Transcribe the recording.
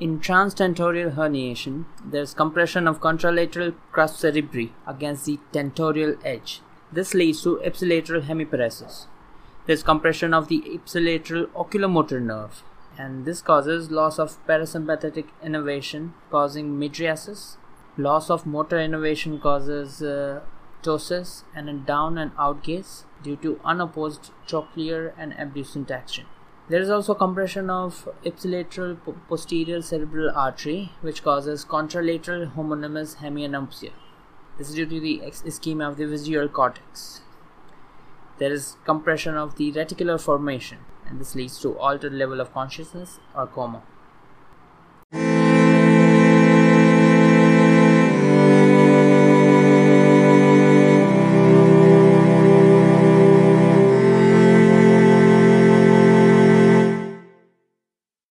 In transtentorial herniation, there is compression of contralateral crus cerebri against the tentorial edge. This leads to ipsilateral hemiparesis. There is compression of the ipsilateral oculomotor nerve, and this causes loss of parasympathetic innervation, causing mydriasis. Loss of motor innervation causes uh, ptosis and a down and out gaze due to unopposed trochlear and abducent action. There is also compression of ipsilateral posterior cerebral artery, which causes contralateral homonymous hemianopsia. This is due to the ischemia of the visual cortex. There is compression of the reticular formation, and this leads to altered level of consciousness or coma.